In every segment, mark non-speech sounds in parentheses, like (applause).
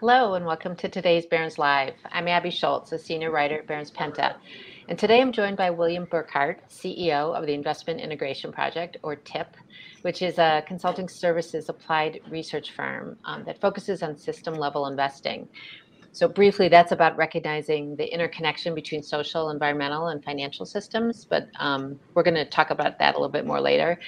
Hello, and welcome to today's Barron's Live. I'm Abby Schultz, a senior writer at Barron's Penta. And today I'm joined by William Burckart, CEO of the Investment Integration Project, or TIIP, which is a consulting services applied research firm um, that focuses on system level investing. So, briefly, that's about recognizing the interconnection between social, environmental, and financial systems. But um, we're going to talk about that a little bit more later.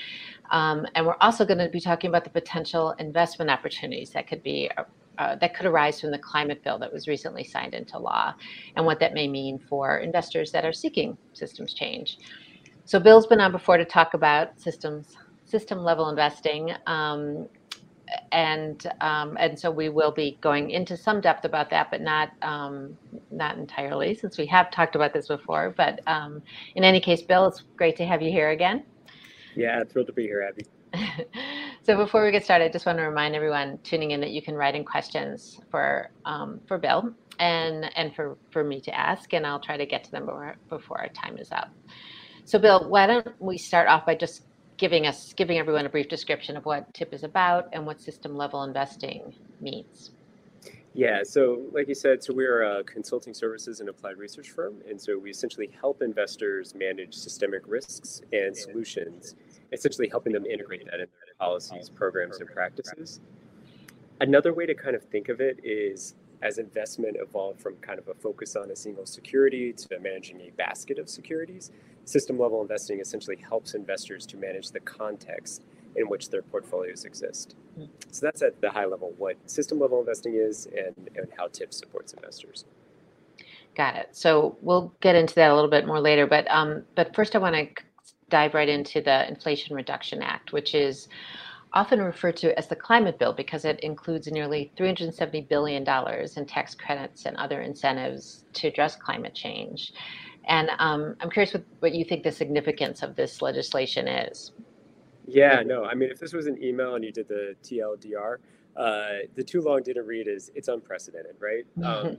Um, and we're also going to be talking about the potential investment opportunities that could be uh, that could arise from the climate bill that was recently signed into law and what that may mean for investors that are seeking systems change. So Bill's been on before to talk about systems system level investing. Um, and um, and so we will be going into some depth about that, but not um, not entirely, since we have talked about this before. But um, in any case, Bill, it's great to have you here again. Yeah, thrilled to be here, Abby. (laughs) so before we get started, I just want to remind everyone tuning in that you can write in questions for um, for Bill and and for for me to ask, and I'll try to get to them before, before our time is up. So Bill, why don't we start off by just giving us giving everyone a brief description of what TIIP is about and what system level investing means. Yeah, so like you said, so we're a consulting services and applied research firm, and so we essentially help investors manage systemic risks and solutions essentially helping them integrate that in their policies, programs, and practices. Another way to kind of think of it is as investment evolved from kind of a focus on a single security to managing a basket of securities, system level investing essentially helps investors to manage the context in which their portfolios exist. Hmm. So that's at the high level what system level investing is and, and how TIIP's supports investors. Got it. So we'll get into that a little bit more later, but um, but first I want to dive right into the Inflation Reduction Act, which is often referred to as the climate bill because it includes nearly $370 billion in tax credits and other incentives to address climate change. And um, I'm curious what, what you think the significance of this legislation is. Yeah, no, I mean, if this was an email and you did the TLDR, uh, the too long didn't read is it's unprecedented, right? Um,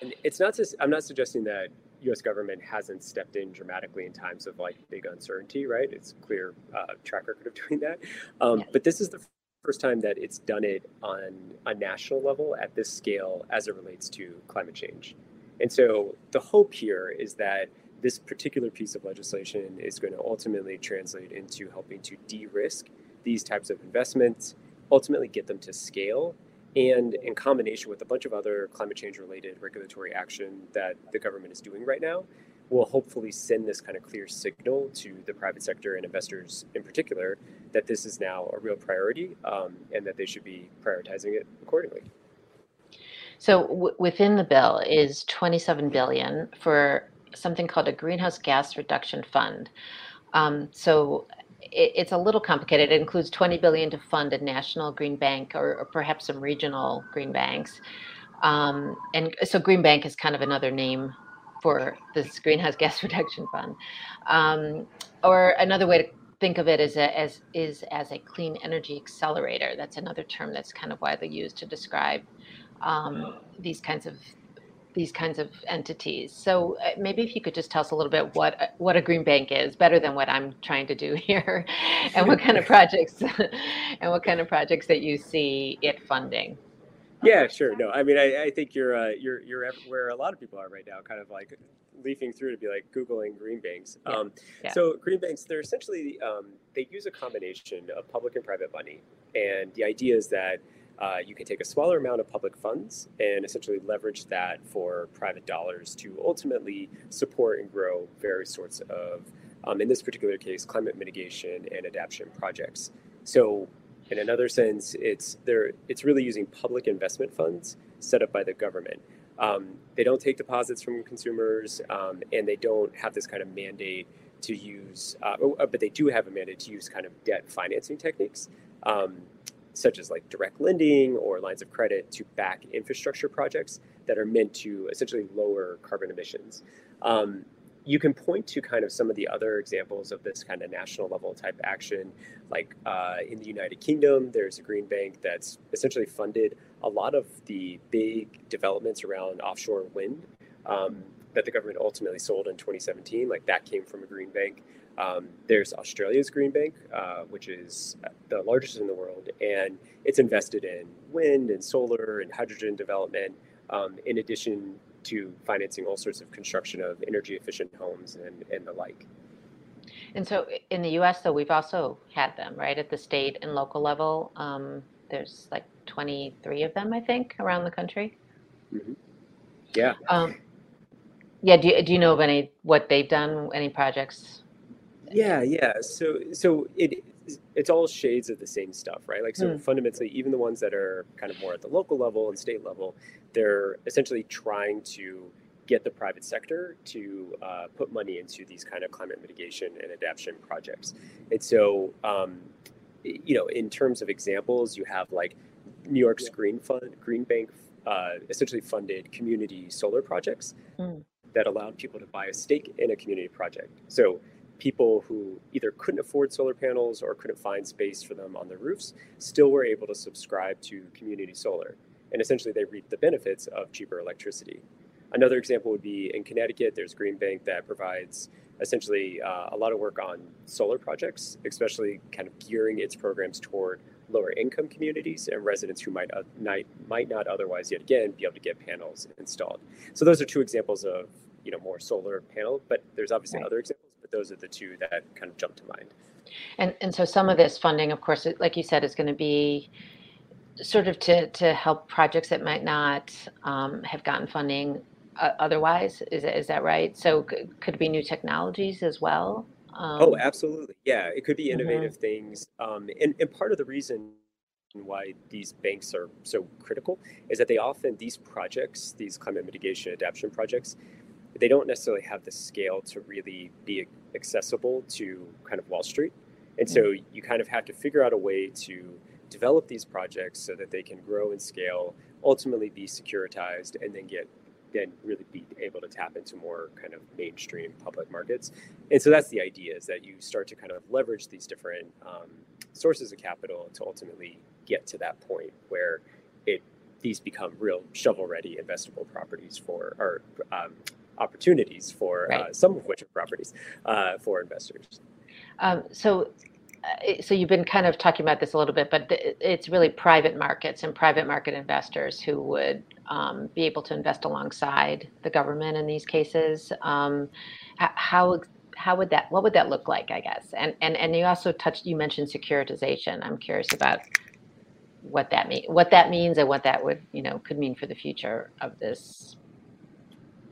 and it's not just, I'm not suggesting that U.S. government hasn't stepped in dramatically in times of like big uncertainty, right? It's clear uh, track record of (laughs) doing that. Um, But this is the first time that it's done it on a national level at this scale as it relates to climate change. And so the hope here is that this particular piece of legislation is going to ultimately translate into helping to de-risk these types of investments, ultimately get them to scale and in combination with a bunch of other climate change related regulatory action that the government is doing right now, will hopefully send this kind of clear signal to the private sector and investors in particular that this is now a real priority um, and that they should be prioritizing it accordingly. So w- within the bill is 27 billion for something called a greenhouse gas reduction fund. Um, so it, it's a little complicated. It includes 20 billion to fund a national green bank or, or perhaps some regional green banks. Um, and so green bank is kind of another name for this greenhouse (laughs) gas reduction fund. Um, or another way to think of it is a, as is as a clean energy accelerator. That's another term that's kind of widely used to describe um, these kinds of these kinds of entities. So uh, maybe if you could just tell us a little bit what uh, what a green bank is, better than what I'm trying to do (laughs) here, and what kind of (laughs) projects (laughs) and what kind of projects that you see it funding. Yeah, sure. No, I mean, I, I think you're uh, you're you're where a lot of people are right now, kind of like leafing through to be like googling green banks. Yeah. Um, yeah. So green banks, they're essentially um, they use a combination of public and private money, and the idea is that uh, you can take a smaller amount of public funds and essentially leverage that for private dollars to ultimately support and grow various sorts of, um, in this particular case, climate mitigation and adaptation projects. So, in another sense, it's there. It's really using public investment funds set up by the government. Um, they don't take deposits from consumers, um, and they don't have this kind of mandate to use, uh, oh, uh but they do have a mandate to use kind of debt financing techniques. Um, such as like direct lending or lines of credit to back infrastructure projects that are meant to essentially lower carbon emissions. Um, you can point to kind of some of the other examples of this kind of national level type action. Like uh, in the United Kingdom, there's a green bank that's essentially funded a lot of the big developments around offshore wind um, that the government ultimately sold in 2017. Like that came from a green bank. Um, there's Australia's Green Bank, uh, which is the largest in the world, and it's invested in wind and solar and hydrogen development, um, in addition to financing all sorts of construction of energy efficient homes and, and the like. And so in the US, though, we've also had them, right, at the state and local level. Um, there's like 23 of them, I think, around the country. Mm-hmm. Yeah. Um, yeah. Do you, do you know of any, what they've done, any projects? Yeah, yeah. So, so it, it's all shades of the same stuff, right? Like, so mm. fundamentally, even the ones that are kind of more at the local level and state level, they're essentially trying to get the private sector to uh, put money into these kind of climate mitigation and adaptation projects. And so, um, you know, in terms of examples, you have like New York's Green Fund, Green Bank, uh, essentially funded community solar projects mm. that allowed people to buy a stake in a community project. So people who either couldn't afford solar panels or couldn't find space for them on their roofs still were able to subscribe to community solar. And essentially, they reap the benefits of cheaper electricity. Another example would be in Connecticut, there's Green Bank that provides essentially uh, a lot of work on solar projects, especially kind of gearing its programs toward lower income communities and residents who might, uh, might, might not otherwise yet again be able to get panels installed. So those are two examples of you know more solar panel, but there's obviously right. other examples, but those are the two that kind of jump to mind. And and so some of this funding, of course, like you said, is going to be sort of to to help projects that might not um, have gotten funding uh, otherwise. Is is that right? So c- could be new technologies as well? Um, oh, absolutely. Yeah, it could be mm-hmm. innovative mm-hmm. things. Um, and and part of the reason why these banks are so critical is that they often these projects, these climate mitigation adaptation projects, they don't necessarily have the scale to really be accessible to kind of Wall Street. And so mm. you kind of have to figure out a way to develop these projects so that they can grow and scale, ultimately be securitized, and then get then really be able to tap into more kind of mainstream public markets. And so that's the idea is that you start to kind of leverage these different um, sources of capital to ultimately get to that point where it these become real shovel ready investable properties for or um, opportunities for uh, right. uh, some of which are properties uh, for investors. Um, so uh, so you've been kind of talking about this a little bit, but it's really private markets and private market investors who would um, be able to invest alongside the government in these cases. Um, how how would that what would that look like? I guess, and and and you also touched you mentioned securitization. I'm curious about what that mean what that means and what that would you know could mean for the future of this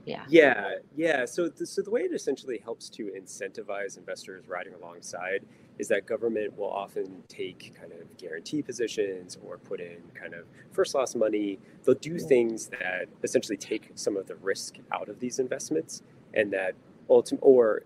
yeah. Yeah yeah so the, so the way it essentially helps to incentivize investors riding alongside is that government will often take kind of guarantee positions or put in kind of first loss money. They'll do things that essentially take some of the risk out of these investments and that ultimate or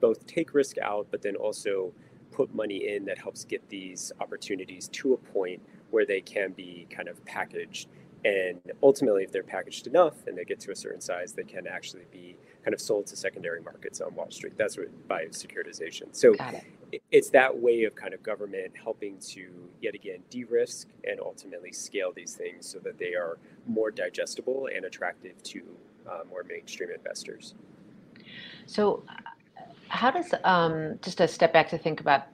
both take risk out but then also put money in that helps get these opportunities to a point where they can be kind of packaged and ultimately, if they're packaged enough and they get to a certain size, they can actually be kind of sold to secondary markets on Wall Street. That's what by securitization. So it. it's that way of kind of government helping to yet again de-risk and ultimately scale these things so that they are more digestible and attractive to uh, more mainstream investors. So, how does um, just a step back to think about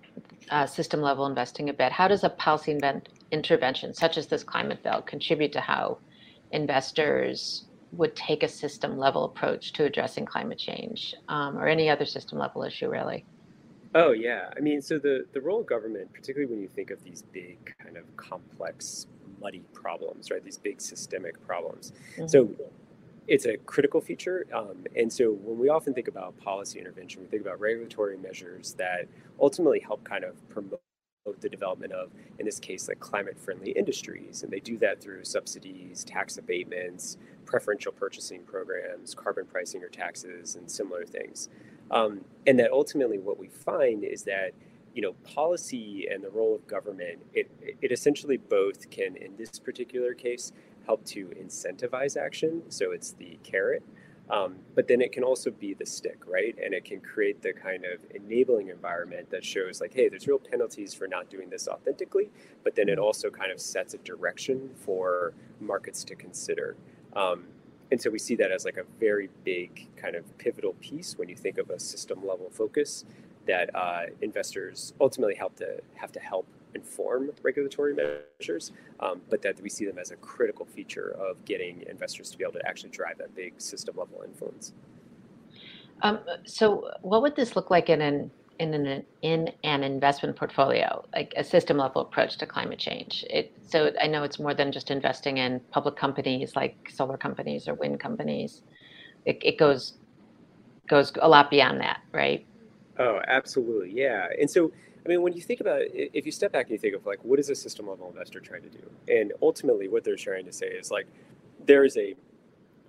uh, system level investing a bit? How does a policy invent, intervention such as this climate bill contribute to how investors would take a system level approach to addressing climate change um, or any other system level issue really oh yeah i mean so the, the role of government particularly when you think of these big kind of complex muddy problems right these big systemic problems mm-hmm. so it's a critical feature um, and so when we often think about policy intervention we think about regulatory measures that ultimately help kind of promote the development of, in this case, like climate friendly industries. And they do that through subsidies, tax abatements, preferential purchasing programs, carbon pricing or taxes, and similar things. Um, and that ultimately what we find is that you know, policy and the role of government, it, it essentially both can, in this particular case, help to incentivize action. So it's the carrot, um, but then it can also be the stick, right? And it can create the kind of enabling environment that shows, like, hey, there's real penalties for not doing this authentically, but then it mm-hmm. also kind of sets a direction for markets to consider. Um, and so we see that as like a very big kind of pivotal piece when you think of a system level focus that uh, investors ultimately help to have to help inform regulatory measures, um, but that we see them as a critical feature of getting investors to be able to actually drive that big system level influence. Um, so, what would this look like in an in an in an investment portfolio, like a system level approach to climate change. It, so I know it's more than just investing in public companies like solar companies or wind companies. It, it goes goes a lot beyond that, right? Oh, absolutely, yeah. And so, I mean, when you think about it, if you step back and you think of like, what is a system level investor trying to do? And ultimately, what they're trying to say is like, there is a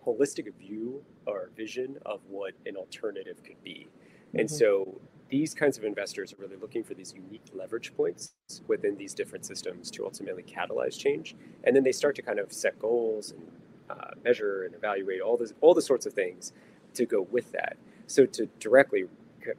holistic view or vision of what an alternative could be. And mm-hmm. so these kinds of investors are really looking for these unique leverage points within these different systems to ultimately catalyze change. And then they start to kind of set goals and uh, measure and evaluate all this, all the sorts of things to go with that. So to directly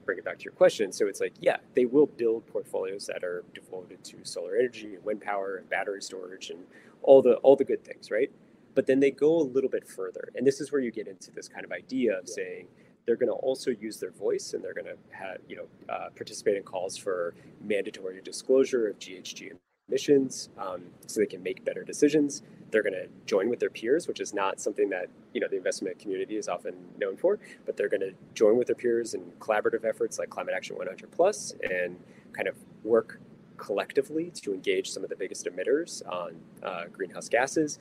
bring it back to your question, so it's like, yeah, they will build portfolios that are devoted to solar energy and wind power and battery storage and all the all the good things, right? But then they go a little bit further, and this is where you get into this kind of idea of yeah. saying they're going to also use their voice and they're going to have, you know, uh, participate in calls for mandatory disclosure of GHG emissions um, so they can make better decisions. They're going to join with their peers, which is not something that, you know, the investment community is often known for, but they're going to join with their peers in collaborative efforts like Climate Action 100 Plus and kind of work collectively to engage some of the biggest emitters on uh, greenhouse gases.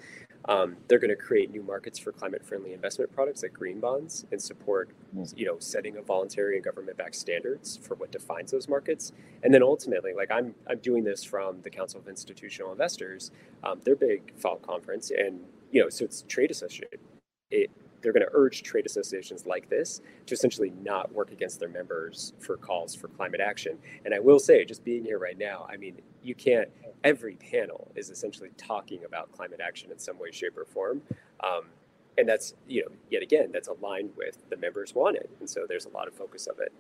Um, they're going to create new markets for climate-friendly investment products like green bonds and support, you know, setting of voluntary and government-backed standards for what defines those markets. And then ultimately, like I'm, I'm doing this from the Council of Institutional Investors, um, their big fall conference, and you know, so it's trade associated. It, they're going to urge trade associations like this to essentially not work against their members for calls for climate action. And I will say, just being here right now, I mean, you can't every panel is essentially talking about climate action in some way, shape, or form. Um, and that's, you know, yet again, that's aligned with the members want it. And so there's a lot of focus of it.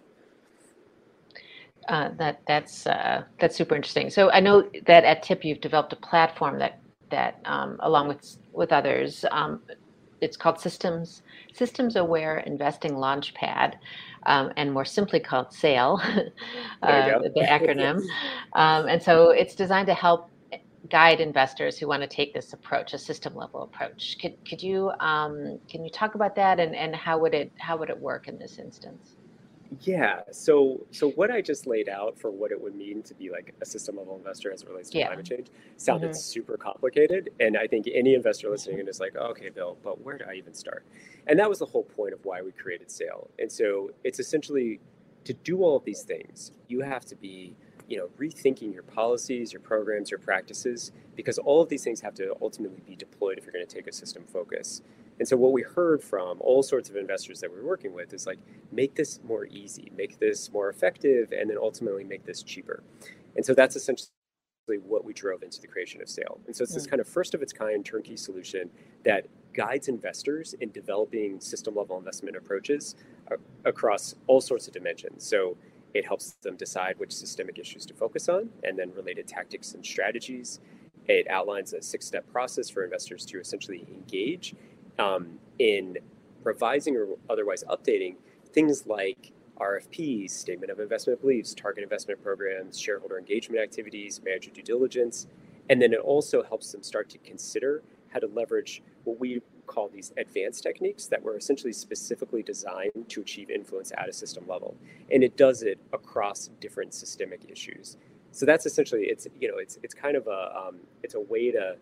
Uh, that that's uh, that's super interesting. So I know that at TIIP you've developed a platform that that um, along with with others, um, it's called Systems Systems Aware Investing Launchpad um, and more simply called SAIL, (laughs) uh, the acronym. (laughs) um, and so it's designed to help guide investors who want to take this approach, a system level approach. Could, could you um, can you talk about that and, and how would it how would it work in this instance? Yeah. So so what I just laid out for what it would mean to be like a system level investor as it relates to yeah. climate change sounded mm-hmm. super complicated. And I think any investor listening and is like, oh, okay, Bill, but where do I even start? And that was the whole point of why we created SAIL. And so it's essentially to do all of these things, you have to be you know rethinking your policies your programs your practices because all of these things have to ultimately be deployed if you're going to take a system focus and so what we heard from all sorts of investors that we are working with is like, make this more easy, make this more effective, and then ultimately make this cheaper. And so that's essentially what we drove into the creation of SAIL. And so it's this mm. kind of first of its kind turnkey solution that guides investors in developing system level investment approaches across all sorts of dimensions. So it helps them decide which systemic issues to focus on and then related tactics and strategies. It outlines a six step process for investors to essentially engage um, in revising or otherwise updating things like RFPs, statement of investment beliefs, target investment programs, shareholder engagement activities, manager due diligence. And then it also helps them start to consider how to leverage what we call these advanced techniques that were essentially specifically designed to achieve influence at a system level. And it does it across different systemic issues. So that's essentially it's you know it's it's kind of a um, it's a way to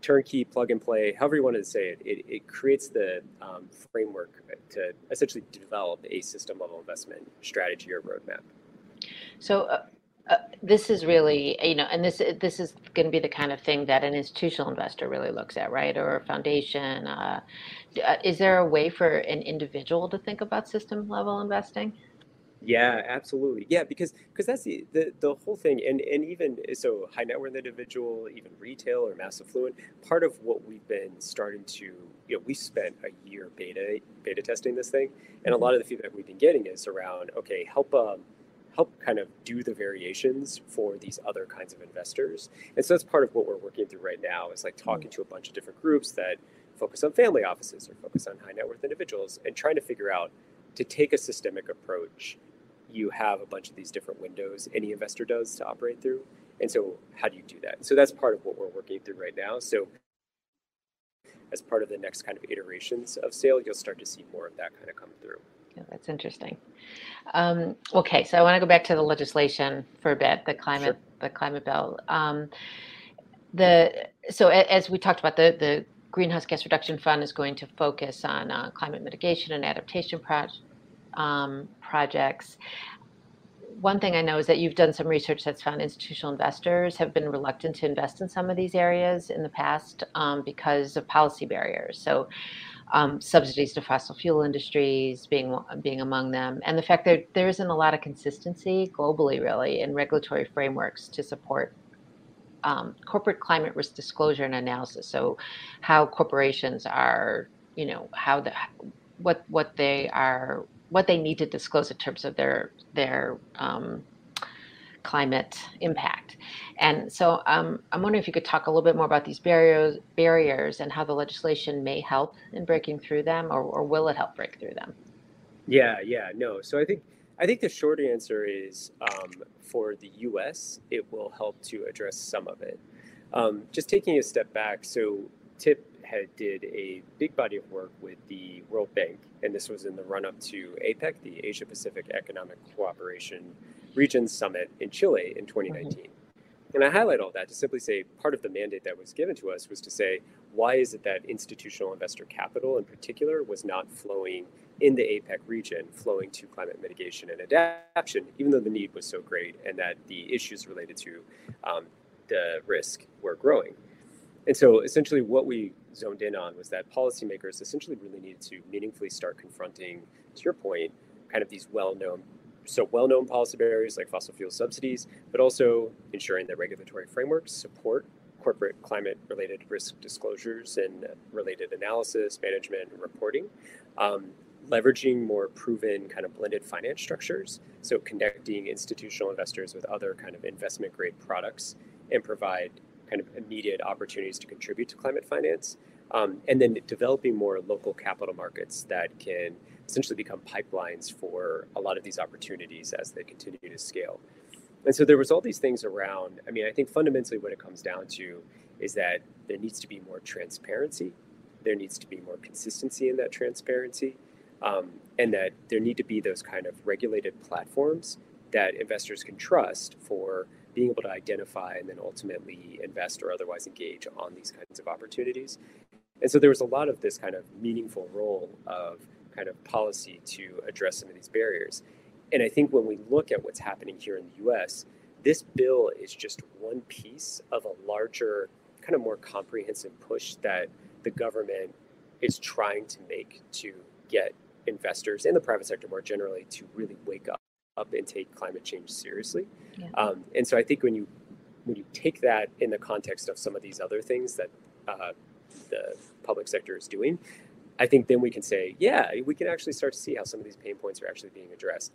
turnkey plug and play, however you wanted to say it, it, it creates the um, framework to essentially develop a system level investment strategy or roadmap. So uh, uh, this is really, you know, and this this is going to be the kind of thing that an institutional investor really looks at, right? Or a foundation. Uh, uh is there a way for an individual to think about system level investing? Yeah, absolutely. Yeah, because because that's the, the the whole thing, and and even so, high net worth individual, even retail or mass affluent. Part of what we've been starting to, you know, we spent a year beta beta testing this thing, and a mm-hmm. lot of the feedback we've been getting is around, okay, help um, help kind of do the variations for these other kinds of investors, and so that's part of what we're working through right now. Is like talking mm-hmm. to a bunch of different groups that focus on family offices or focus on high net worth individuals, and trying to figure out to take a systemic approach you have a bunch of these different windows any investor does to operate through. And so, how do you do that? So, that's part of what we're working through right now. So, as part of the next kind of iterations of SAIL, you'll start to see more of that kind of come through. Yeah, that's interesting. Um, okay, so I want to go back to the legislation for a bit, the climate, sure. the climate bill. Um, the so as we talked about, the the greenhouse gas reduction fund is going to focus on uh, climate mitigation and adaptation projects um, projects. One thing I know is that you've done some research that's found institutional investors have been reluctant to invest in some of these areas in the past um, because of policy barriers. So, um, subsidies to fossil fuel industries being being among them, and the fact that there isn't a lot of consistency globally, really, in regulatory frameworks to support um, corporate climate risk disclosure and analysis. So, how corporations are, you know, how the what what they are what they need to disclose in terms of their their um, climate impact. And so um, I'm wondering if you could talk a little bit more about these barriers barriers and how the legislation may help in breaking through them, or, or will it help break through them? Yeah, yeah, no. So I think I think the short answer is um, for the U.S. it will help to address some of it. Um, just taking a step back, so TIIP had did a big body of work with the World Bank, and this was in the run up to APEC, the Asia Pacific Economic Cooperation Region Summit in Chile in 2019. Mm-hmm. And I highlight all that to simply say part of the mandate that was given to us was to say, why is it that institutional investor capital in particular was not flowing in the APEC region, flowing to climate mitigation and adaptation, even though the need was so great and that the issues related to um, the risk were growing? And so essentially what we zoned in on was that policymakers essentially really needed to meaningfully start confronting, to your point, kind of these well-known so well-known policy barriers like fossil fuel subsidies, but also ensuring that regulatory frameworks support corporate climate-related risk disclosures and related analysis, management, and reporting. Um, leveraging more proven kind of blended finance structures, so connecting institutional investors with other kind of investment grade products and provide kind of immediate opportunities to contribute to climate finance. Um, and then developing more local capital markets that can essentially become pipelines for a lot of these opportunities as they continue to scale. And so there was all these things around. I mean, I think fundamentally what it comes down to is that there needs to be more transparency, there needs to be more consistency in that transparency, um, and that there need to be those kind of regulated platforms that investors can trust for being able to identify and then ultimately invest or otherwise engage on these kinds of opportunities. And so there was a lot of this kind of meaningful role of kind of policy to address some of these barriers. And I think when we look at what's happening here in the US, this bill is just one piece of a larger, kind of more comprehensive push that the government is trying to make to get investors and the private sector more generally to really wake up up and take climate change seriously. Yeah. Um, and so I think when you when you take that in the context of some of these other things that uh, the public sector is doing, I think then we can say, yeah, we can actually start to see how some of these pain points are actually being addressed.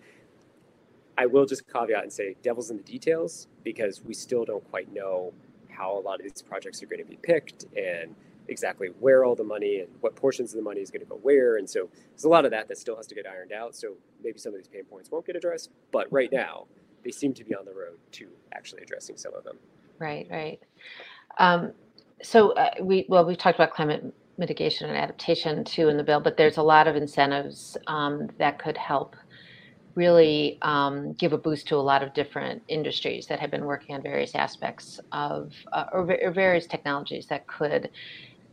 I will just caveat and say, devil's in the details, because we still don't quite know how a lot of these projects are going to be picked and exactly where all the money and what portions of the money is going to go where. And so there's a lot of that that still has to get ironed out. So maybe some of these pain points won't get addressed, but right now they seem to be on the road to actually addressing some of them. Right, right. Um, so uh, we well we talked about climate mitigation and adaptation too in the bill, but there's a lot of incentives um, that could help really um, give a boost to a lot of different industries that have been working on various aspects of uh, or, or, various technologies that could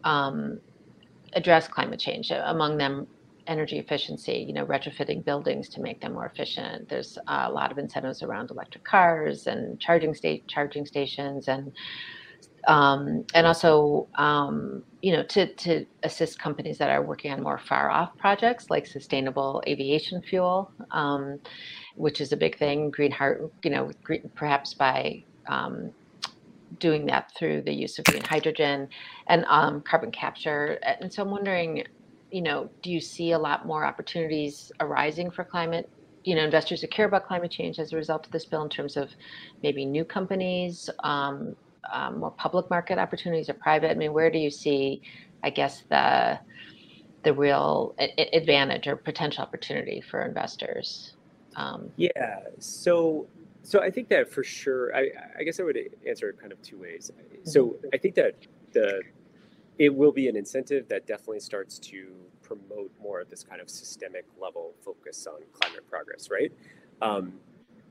um, address climate change. Among them, energy efficiency. You know, retrofitting buildings to make them more efficient. There's a lot of incentives around electric cars and charging state charging stations and um, and also um, you know to, to assist companies that are working on more far off projects like sustainable aviation fuel um, which is a big thing. Green heart, you know, green, perhaps by um, doing that through the use of green hydrogen and um, carbon capture. And so I'm wondering, you know, do you see a lot more opportunities arising for climate? You know, investors who care about climate change as a result of this bill, in terms of maybe new companies, um, um, more public market opportunities, or private. I mean, where do you see, I guess, the the real advantage or potential opportunity for investors? Um, yeah. So so I think that for sure. I, I guess I would answer it kind of two ways. So mm-hmm. I think that the it will be an incentive that definitely starts to promote more of this kind of systemic level focus on climate progress, right? Um,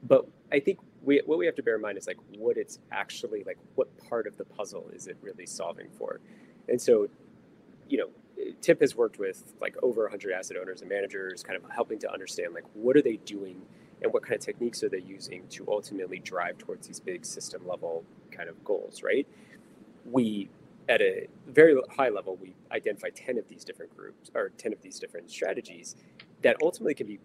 but I think we, what we have to bear in mind is like what it's actually like. What part of the puzzle is it really solving for? And so, you know, TIIP has worked with like over 100 asset owners and managers, kind of helping to understand like what are they doing and what kind of techniques are they using to ultimately drive towards these big system level kind of goals, right? We at a very high level, we identify 10 of these different groups or 10 of these different strategies that ultimately can be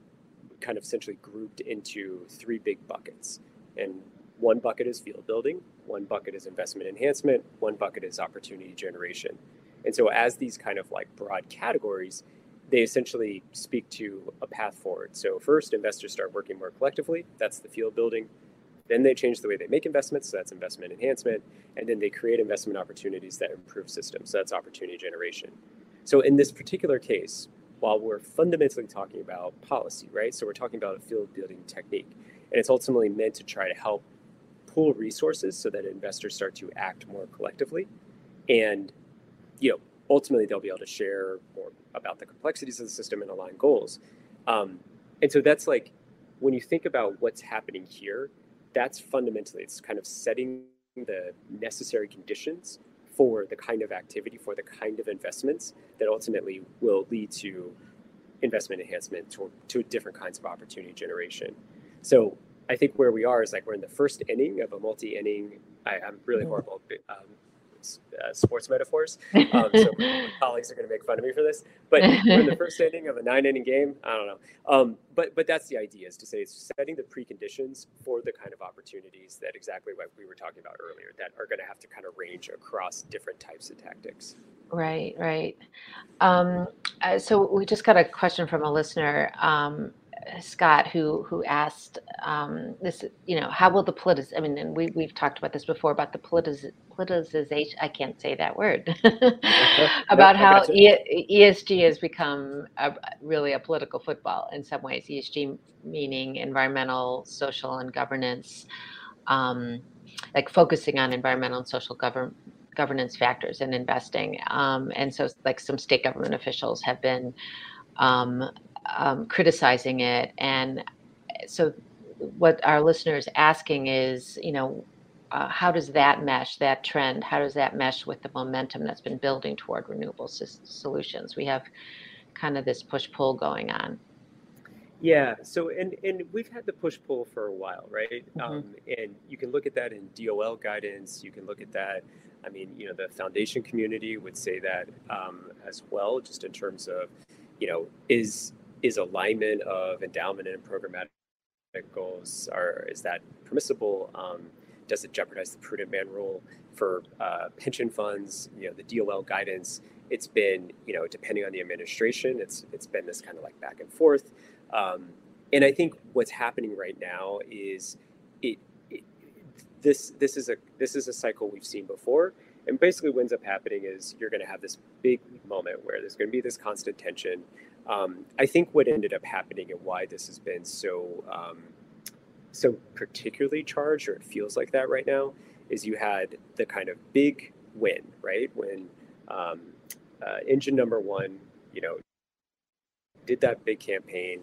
kind of essentially grouped into three big buckets. And one bucket is field building, one bucket is investment enhancement, one bucket is opportunity generation. And so, as these kind of like broad categories, they essentially speak to a path forward. So, first, investors start working more collectively. That's the field building. Then they change the way they make investments. So, that's investment enhancement. And then they create investment opportunities that improve systems. So, that's opportunity generation. So, in this particular case, while we're fundamentally talking about policy, right? So, we're talking about a field building technique. And it's ultimately meant to try to help pool resources so that investors start to act more collectively. And, you know, ultimately they'll be able to share more about the complexities of the system and align goals. Um, and so that's like when you think about what's happening here, that's fundamentally it's kind of setting the necessary conditions for the kind of activity, for the kind of investments that ultimately will lead to investment enhancement to, to different kinds of opportunity generation. So I think where we are is like we're in the first inning of a multi-inning. I, am really mm-hmm. horrible um, uh, sports metaphors. Um, so (laughs) colleagues are going to make fun of me for this. But we're in the first inning of a nine inning game. I don't know. Um, but but that's the idea is to say it's setting the preconditions for the kind of opportunities that exactly what we were talking about earlier that are going to have to kind of range across different types of tactics. Right, right. Um, uh, so we just got a question from a listener. Um, Scott, who who asked um, this, you know, how will the politics? I mean, and we we've talked about this before about the politiz- politicization. I can't say that word (laughs) about how e- ESG has become a, really a political football in some ways. ESG meaning environmental, social, and governance, um, like focusing on environmental and social governance governance factors in investing. Um, and so, like some state government officials have been um, um, criticizing it. And so, what our listeners asking is, you know, uh, how does that mesh, that trend, how does that mesh with the momentum that's been building toward renewable s- solutions? We have kind of this push pull going on. Yeah. So, and and we've had the push pull for a while, right? Mm-hmm. Um, and you can look at that in DOL guidance. You can look at that. I mean, you know, the foundation community would say that um, as well, just in terms of, you know, is is alignment of endowment and programmatic goals are is that permissible? Um, does it jeopardize the prudent man rule for uh, pension funds? You know, the DOL guidance. It's been you know depending on the administration, it's it's been this kind of like back and forth. Um, and I think what's happening right now is it, this this is a this is a cycle we've seen before and basically what ends up happening is you're going to have this big moment where there's going to be this constant tension um, I think what ended up happening and why this has been so um, so particularly charged, or it feels like that right now, is you had the kind of big win, right? When um, uh, engine number one, you know, did that big campaign,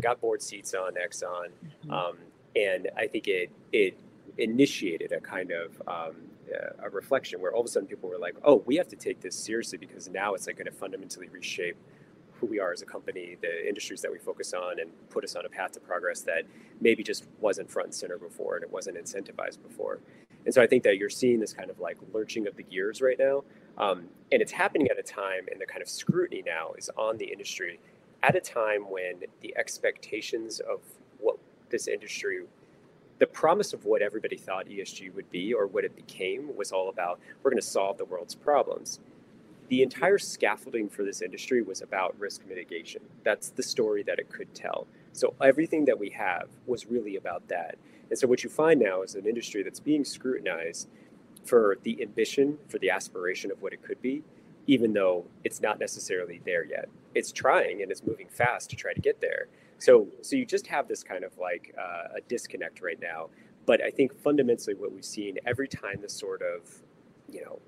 got board seats on Exxon, mm-hmm. um, and I think it it initiated a kind of um, a reflection where all of a sudden people were like, "Oh, we have to take this seriously because now it's like going to fundamentally reshape who we are as a company, the industries that we focus on, and put us on a path to progress that maybe just wasn't front and center before and it wasn't incentivized before. And so I think that you're seeing this kind of like lurching of the gears right now. Um, and it's happening at a time, and the kind of scrutiny now is on the industry at a time when the expectations of what this industry, the promise of what everybody thought ESG would be or what it became was all about we're going to solve the world's problems. The entire scaffolding for this industry was about risk mitigation. That's the story that it could tell. So everything that we have was really about that. And so what you find now is an industry that's being scrutinized for the ambition, for the aspiration of what it could be, even though it's not necessarily there yet. It's trying and it's moving fast to try to get there. So, so you just have this kind of like uh, a disconnect right now. But I think fundamentally, what we've seen every time this sort of, you know,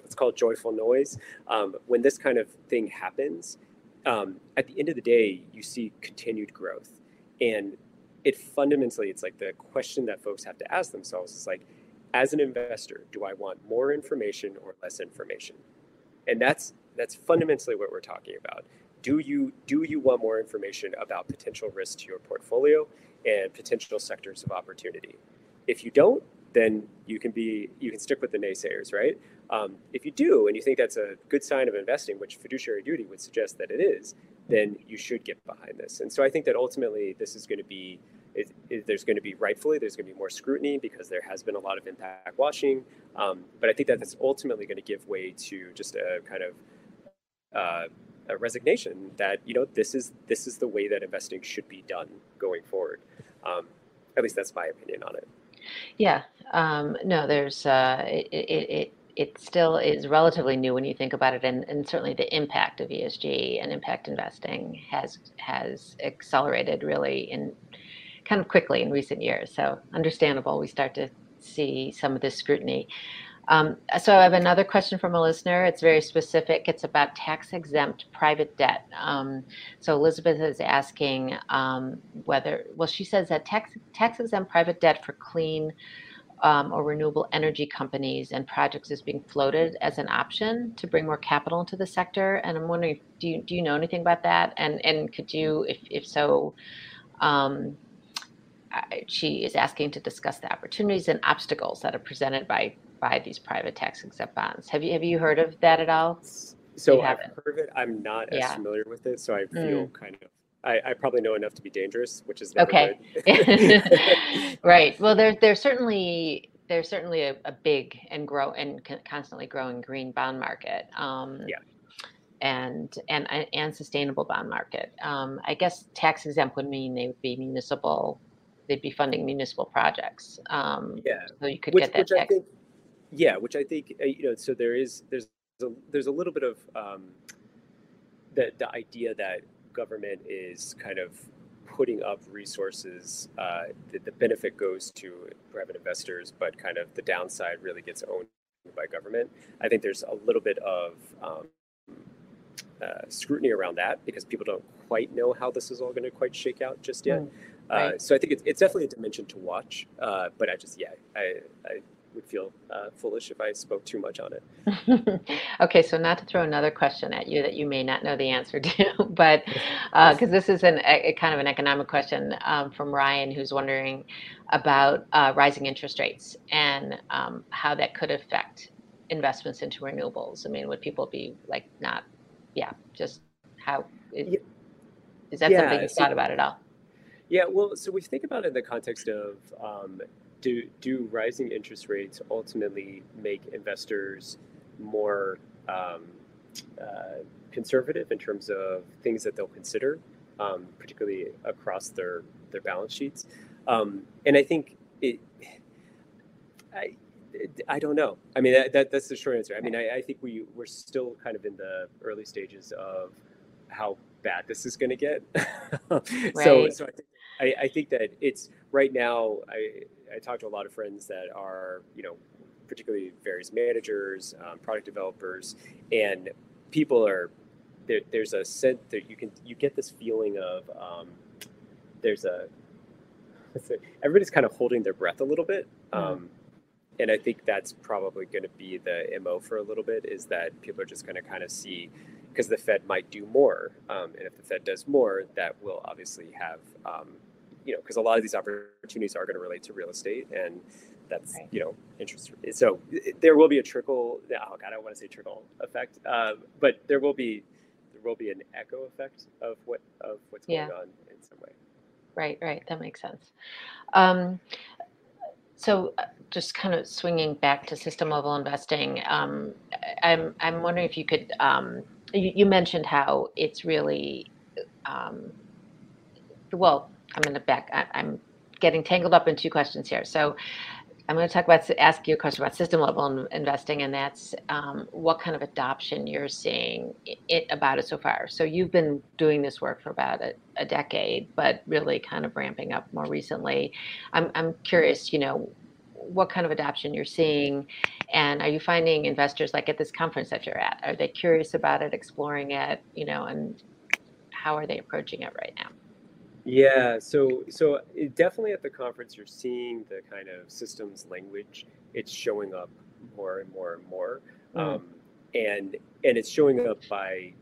let's call it joyful noise, um, when this kind of thing happens, um, at the end of the day, you see continued growth, and it fundamentally, it's like the question that folks have to ask themselves is like, as an investor, do I want more information or less information? And that's that's fundamentally what we're talking about. Do you do you want more information about potential risks to your portfolio and potential sectors of opportunity? If you don't, then you can be you can stick with the naysayers, right? Um, if you do, and you think that's a good sign of investing, which fiduciary duty would suggest that it is, then you should get behind this. And so I think that ultimately this is going to be it, it, there's going to be rightfully there's going to be more scrutiny because there has been a lot of impact washing. Um, but I think that that's ultimately going to give way to just a kind of uh, a resignation that you know this is this is the way that investing should be done going forward. Um, at least that's my opinion on it. Yeah. Um, no, there's uh, it, it, it still is relatively new when you think about it, and, and certainly the impact of ESG and impact investing has has accelerated really in kind of quickly in recent years. So understandable, we start to see some of this scrutiny. Um, so I have another question from a listener. It's very specific. It's about tax exempt private debt. Um, so Elizabeth is asking um, whether, well, she says that tax tax exempt private debt for clean um, or renewable energy companies and projects is being floated as an option to bring more capital into the sector. And I'm wondering, do you do you know anything about that? And and could you, if if so, um, she is asking to discuss the opportunities and obstacles that are presented by by these private tax exempt bonds. Have you have you heard of that at all? So I've heard of it. I'm not as yeah. familiar with it, so I feel mm. kind of. I, I, probably know enough to be dangerous, which is okay. (laughs) (laughs) right. Well, there's there's certainly there's certainly a, a big and grow and constantly growing green bond market. Um, yeah. And and and sustainable bond market. Um, I guess tax exempt would mean they would be municipal they'd be funding municipal projects. Um, yeah. So you could which, get that which I think, yeah, which I think uh, you know. So there is there's a, there's a little bit of um, the the idea that government is kind of putting up resources. Uh, the, the benefit goes to private investors, but kind of the downside really gets owned by government. I think there's a little bit of um, uh, scrutiny around that because people don't quite know how this is all going to quite shake out just yet. Mm. Right. Uh, so I think it's, it's definitely a dimension to watch. Uh, but I just, yeah, I, I would feel uh, foolish if I spoke too much on it. (laughs) okay, so not to throw another question at you that you may not know the answer to, (laughs) but because uh, this is an, a, kind of an economic question um, from Ryan, who's wondering about uh, rising interest rates and um, how that could affect investments into renewables. I mean, would people be like not, yeah, just how is that yeah, something you so, thought about at all? Yeah, well, so we think about it in the context of um, do do rising interest rates ultimately make investors more um, uh, conservative in terms of things that they'll consider, um, particularly across their their balance sheets? Um, and I think it. I, I don't know. I mean, that, that, that's the short answer. I mean, I, I think we we're still kind of in the early stages of how bad this is going to get. (laughs) right. So, so I think I, I think that it's right now. I I talk to a lot of friends that are you know particularly various managers, um, product developers, and people are there, there's a sense that you can you get this feeling of um, there's a everybody's kind of holding their breath a little bit. Mm-hmm. Um, and I think that's probably going to be the mo for a little bit is that people are just going to kind of see because the Fed might do more, um, and if the Fed does more, that will obviously have um, you know, because a lot of these opportunities are going to relate to real estate, and that's right. you know interest. So it, there will be a trickle. Oh God, I don't want to say trickle effect, uh, but there will be there will be an echo effect of what of what's going on in some way. right, right. That makes sense. Um, so, uh, just kind of swinging back to system level investing, um, I'm I'm wondering if you could. Um, you, you, mentioned how it's really, um, well. I'm going to back. I, I'm getting tangled up in two questions here. So, I'm going to talk about ask you a question about system level investing, and that's um, what kind of adoption you're seeing it, about it so far. So you've been doing this work for about a, a, decade, but really kind of ramping up more recently. I'm I'm curious, you know, what kind of adoption you're seeing, and are you finding investors like at this conference that you're at? Are they curious about it, exploring it, you know, and how are they approaching it right now? Yeah, so so definitely at the conference you're seeing the kind of systems language. It's showing up more and more and more, mm. um, and and it's showing up by,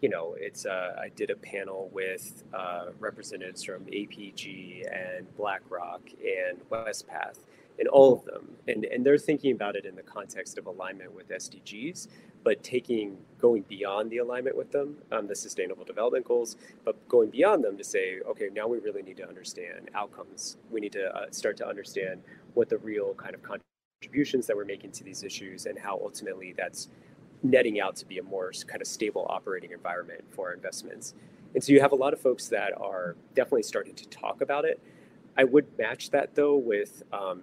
you know, it's uh, I did a panel with uh, representatives from APG and BlackRock and Wespath, and all of them, and and they're thinking about it in the context of alignment with SDGs, but taking going beyond the alignment with them, um, the sustainable development goals, but going beyond them to say, okay, now we really need to understand outcomes. We need to uh, start to understand what the real kind of contributions that we're making to these issues and how ultimately that's netting out to be a more kind of stable operating environment for our investments. And so you have a lot of folks that are definitely starting to talk about it. I would match that though with um,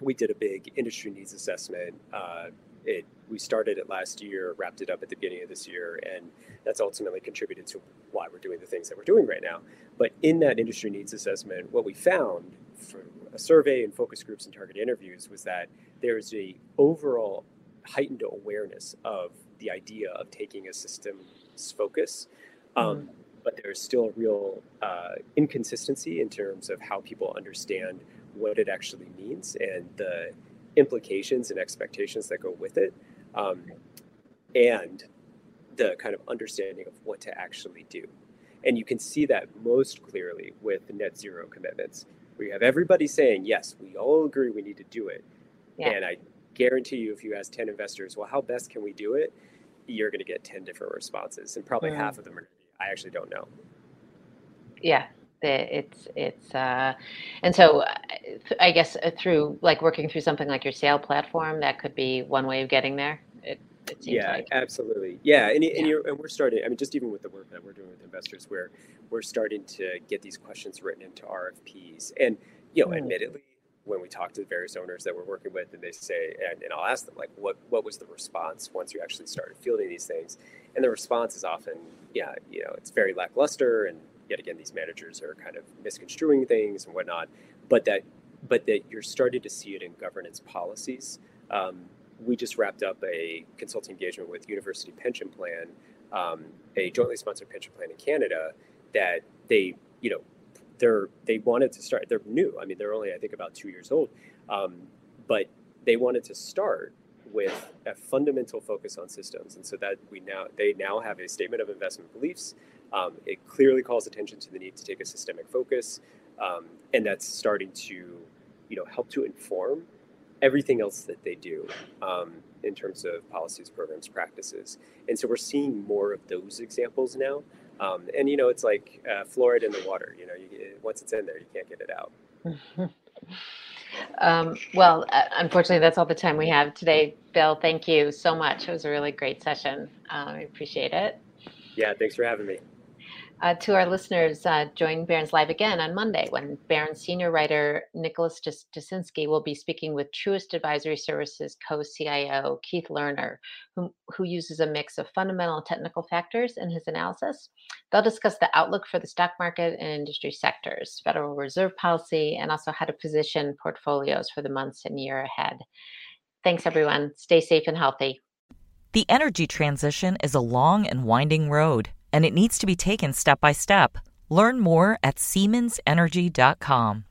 we did a big industry needs assessment uh, it we started it last year, wrapped it up at the beginning of this year, and that's ultimately contributed to why we're doing the things that we're doing right now. But in that industry needs assessment, what we found for a survey and focus groups and target interviews was that there's a overall heightened awareness of the idea of taking a systems focus. Um, mm-hmm. But there's still a real uh, inconsistency in terms of how people understand what it actually means and the implications and expectations that go with it, um, and the kind of understanding of what to actually do. And you can see that most clearly with the net zero commitments. We have everybody saying, yes, we all agree we need to do it. Yeah. And I guarantee you, if you ask 10 investors, well, how best can we do it? You're going to get 10 different responses. And probably mm. half of them are, I actually don't know. Yeah, it's it's uh, and so uh, I guess uh, through like working through something like your SAIL platform, that could be one way of getting there. It, it yeah, like. absolutely. Yeah, and, and, yeah. and we're starting. I mean, just even with the work that we're doing with investors, where we're starting to get these questions written into RFPs, and you know, mm. admittedly, when we talk to the various owners that we're working with, and they say, and, and I'll ask them like, what what was the response once you actually started fielding these things, and the response is often, yeah, you know, it's very lackluster and yet again these managers are kind of misconstruing things and whatnot but that but that you're starting to see it in governance policies. Um, we just wrapped up a consulting engagement with university pension plan um, a jointly sponsored pension plan in canada that they you know they're they wanted to start they're new. I mean they're only i think about two years old. Um, but they wanted to start with a fundamental focus on systems. And so that we now they now have a statement of investment beliefs um, it clearly calls attention to the need to take a systemic focus, um, and that's starting to, you know, help to inform everything else that they do um, in terms of policies, programs, practices. And so we're seeing more of those examples now. Um, and you know, it's like uh, fluoride in the water. You know, you, once it's in there, you can't get it out. (laughs) Um, well, uh, unfortunately, that's all the time we have today. Bill, thank you so much. It was a really great session. Uh, I appreciate it. Yeah, thanks for having me. Uh, to our listeners, uh, join Barron's Live again on Monday when Barron's senior writer Nicholas Jasinski will be speaking with Truist Advisory Services co-CIO Keith Lerner, who, who uses a mix of fundamental and technical factors in his analysis. They'll discuss the outlook for the stock market and industry sectors, Federal Reserve policy, and also how to position portfolios for the months and year ahead. Thanks, everyone. Stay safe and healthy. The energy transition is a long and winding road and it needs to be taken step by step. Learn more at SiemensEnergy.com.